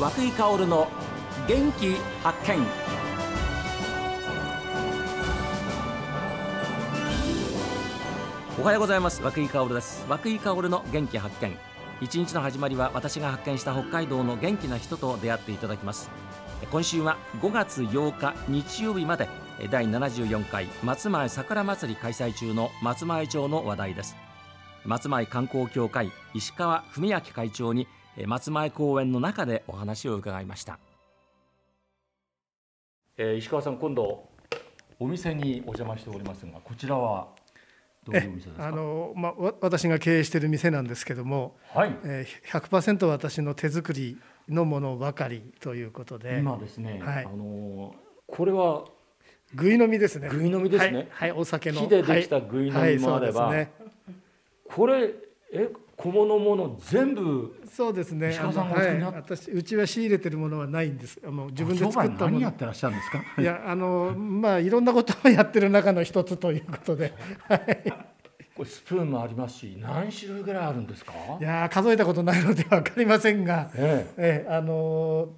和久井薫の元気発見。おはようございます。和久井薫です。和久井薫の元気発見。一日の始まりは私が発見した北海道の元気な人と出会っていただきます。今週は5月8日日曜日まで第74回松前桜まつり開催中の松前町の話題です。松前観光協会石川文明会長に松前公園の中でお話を伺いました、えー、石川さん今度お店にお邪魔しておりますがこちらはどういうお店ですか？あの、まあ、私が経営している店なんですけども、はい。えー、100%私の手作りのものばかりということで。今ですね、はい、あのこれはぐい飲みですね。ぐい飲みですね、はい、はい、お酒の。木でできたぐい飲みもあれば、はい。はいね、これえ小物もの全部そうですね。はい、私うちは仕入れてるものはないんです。自分で作ったもの。やってらっしゃるんですか？いやあのまあいろんなことをやってる中の一つということで。はい。これスプーンもありますし何種類ぐらいあるんですか？いや数えたことないのでわかりませんが、えええあの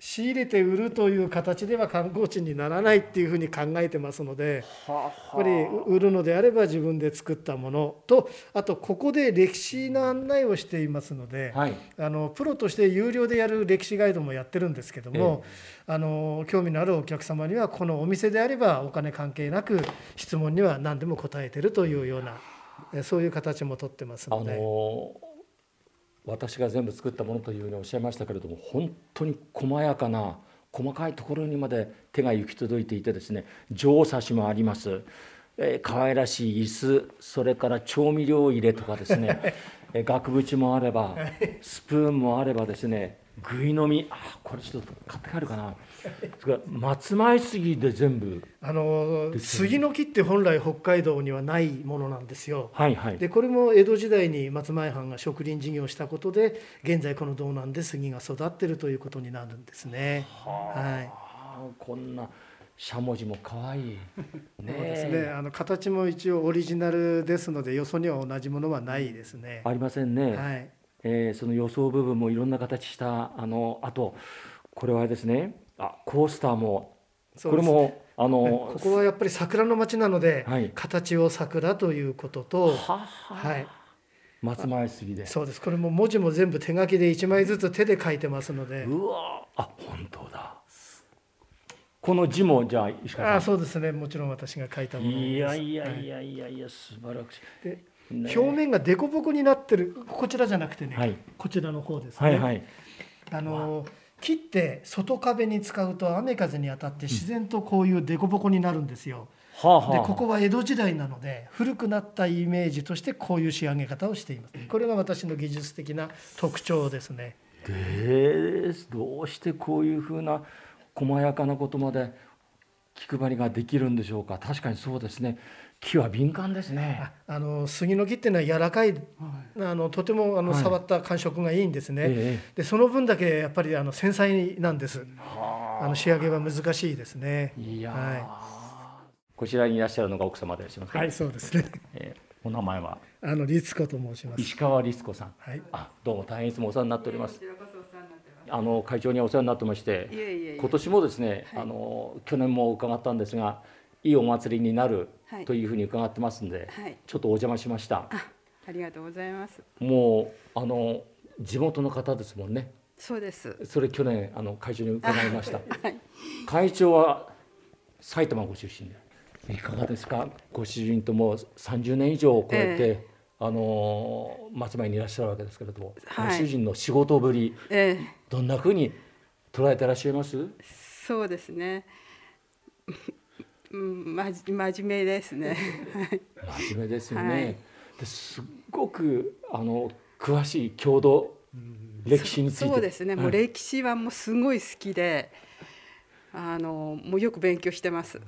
仕入れて売るという形では観光地にならないっていうふうに考えてますのでやっぱり売るのであれば自分で作ったものとあとここで歴史の案内をしていますので、はい、あのプロとして有料でやる歴史ガイドもやってるんですけども、えあの興味のあるお客様にはこのお店であればお金関係なく質問には何でも答えてるというようなそういう形もとってますので。あのー私が全部作ったものというふうにおっしゃいましたけれども本当に細やかな細かいところにまで手が行き届いていてですね上差しもあります、えー、可愛らしい椅子それから調味料入れとかですね 額縁もあればスプーンもあればですねぐい飲み。あこれちょっと買って帰るかな。松前杉で全部。あの杉の木って本来北海道にはないものなんですよ、はいはい、でこれも江戸時代に松前藩が植林事業をしたことで現在この道南で杉が育ってるということになるんですね。はい。こんなしゃもじも可愛い。ね そうですね。あの形も一応オリジナルですのでよそには同じものはないですね。ありませんね。はいえー、その予想部分もいろんな形したあのあとこれはですね。あコースターもこれもあのここはやっぱり桜の町なので、はい、形を桜ということとはは。い。松前杉で。そうです。これも文字も全部手書きで1枚ずつ手で書いてますので。うわ。あ本当だ。この字もじゃあ石川さん。あそうですね。もちろん私が書いたものです。いやいやいやいやいや素晴らしい。でね、表面が凸凹になってる。こちらじゃなくてね、はい、こちらの方ですね。はいはい、あの切って外壁に使うと雨風に当たって自然とこういう凸凹になるんですよ。はあはあ、でここは江戸時代なので古くなったイメージとしてこういう仕上げ方をしています。これが私の技術的な特徴ですね。でどうしてこういうふうな細やかなことまで気配りができるんでしょうか？確かにそうですね。木は敏感ですね。あの杉の木っていうのは柔らかい、はい、あのとてもあの、触った感触がいいんですね、えでその分だけやっぱりあの繊細なんです。あ。の仕上げは難しいですね。いや、はい、こちらにいらっしゃるのが奥様でいらっしゃいますはいそうですね、えー、お名前は？あの律子と申します。石川律子さん。はい。あどうも大変いつもお世話になっておりますあの会長にお世話になってまして今年もですね、はい、あの去年も伺ったんですがいいお祭りになるというふうに伺ってますんで、はい、ちょっとお邪魔しました。ありがとうございます。もうあの地元の方ですもんね。そうです。それ去年あの会長に伺いました。はい、会長は埼玉ご出身でいかがですか？ご主人とも30年以上を超えて、えー、あの松前にいらっしゃるわけですけれども、はい、ご主人の仕事ぶり、えー、どんなふうに捉えてらっしゃいます？そうですね。うん、まじ真面目ですね。真面目ですよね。はい、ですっごくあの詳しい郷土歴史について。そうですね。もう歴史はもうすごい好きで、あのもうよく勉強してます。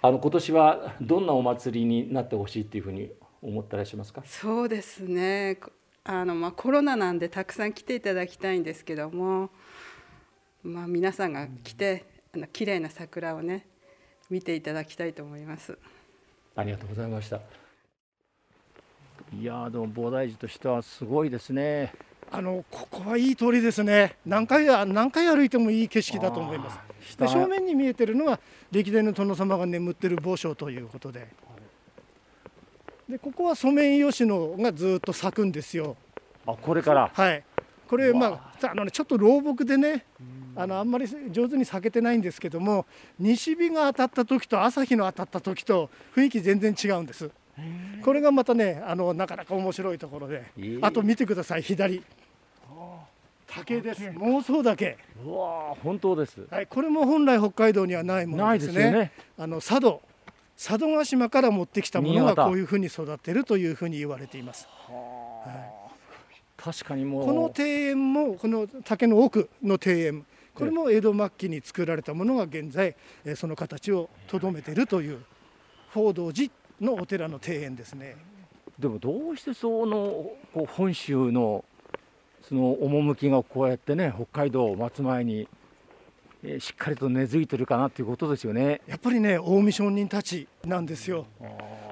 あの今年はどんなお祭りになってほしいっていうふうに思ってらっしますか？そうですね。あのまあコロナなんでたくさん来ていただきたいんですけども、まあ皆さんが来てあの綺麗な桜をね見ていただきたいと思います。ありがとうございました。いやでも菩提寺としてはすごいですね。あのここはいい通りですね。何回何回歩いてもいい景色だと思います。で正面に見えてるのは歴代の殿様が眠ってる墓所ということででここはソメイヨシノがずっと咲くんですよ。あこれから。はい。これまああの、ね、ちょっと老木でねあのあんまり上手に咲けてないんですけども西日が当たった時と朝日の当たった時と雰囲気全然違うんです。これがまたねあのなかなか面白いところで、あと見てください左。竹です。妄想竹うわ本当です、はい、これも本来北海道にはないものですね、ね、あの佐渡佐渡島から持ってきたものがこういうふうに育てるというふうに言われています。はい確かにもうこの庭園もこの竹の奥の庭園これも江戸末期に作られたものが現在その形をとどめているという報道寺のお寺の庭園ですね。でもどうしてそのこう本州のその趣がこうやってね北海道松前にしっかりと根付いてるかなということですよね。やっぱりね近江商人たちなんですよ。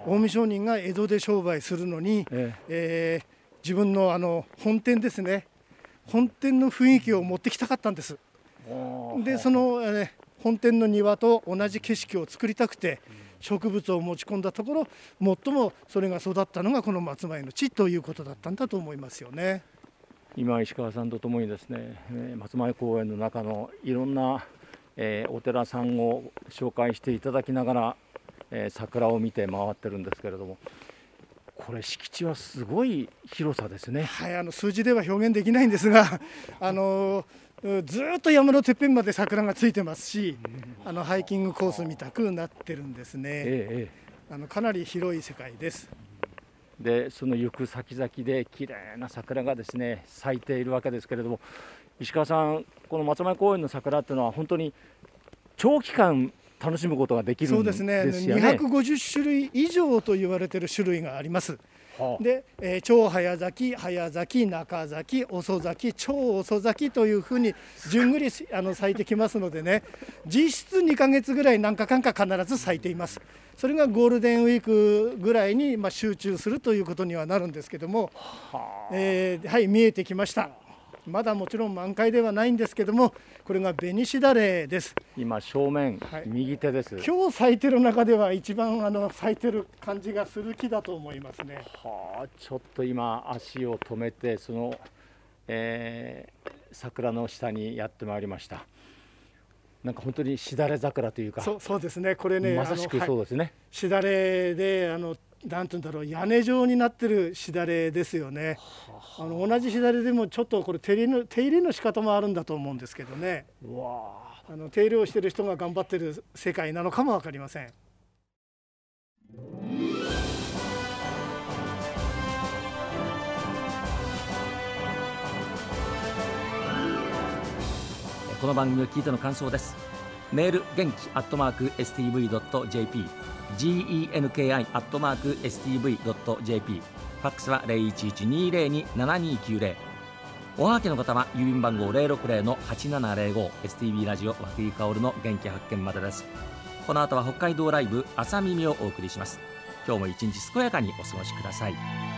近江商人が江戸で商売するのに、ええ。ー自分のあの本店ですね。本店の雰囲気を持ってきたかったんです。でその、え本店の庭と同じ景色を作りたくて植物を持ち込んだところ最もそれが育ったのがこの松前の地ということだったんだと思いますよね今石川さんとともにですね松前公園の中のいろんな、えー、お寺さんを紹介していただきながら、えー、桜を見て回ってるんですけれどもこれ敷地はすごい広さですね。はい、あの数字では表現できないんですが、あのずっと山のてっぺんまで桜がついてますし、あのハイキングコースみたくなってるんですね。ええ、あのかなり広い世界です。で、その行く先々で綺麗な桜がですね咲いているわけですけれども、石川さん、この松前公園の桜っていうのは本当に長期間楽しむことができるんですね。そうですね。250種類以上と言われている種類があります。で、えー、超早咲き、早咲き、中咲き、遅咲き、超遅咲きというふうに順繰りあの咲いてきますのでね、実質2か月ぐらい何かかんか必ず咲いています。それがゴールデンウィークぐらいにまあ集中するということにはなるんですけども、はえー、はい見えてきました。まだもちろん満開ではないんですけどもこれが紅しだれです。今正面、はい、右手です。今日咲いてる中では一番あの咲いてる感じがする木だと思いますね。はあちょっと今足を止めてその、えー、桜の下にやってまいりました。なんか本当にしだれ桜というか。そうですね。これねまさしくそうですね、はい、しだれであのなんて言うんだろう屋根状になってるしだれですよね。あの同じしだれでもちょっとこれ手入れの手入れの仕方もあるんだと思うんですけどね。あの手入れをしてる人が頑張ってる世界なのかも分かりません。この番組を聞いての感想です。メール元気アットマーク stv.jp genki.stv.jp ファックスは0112027290おはがきの方は郵便番号060-8705 STB ラジオ和久井薫の元気発見までです。この後は北海道ライブ朝耳をお送りします。今日も一日健やかにお過ごしください。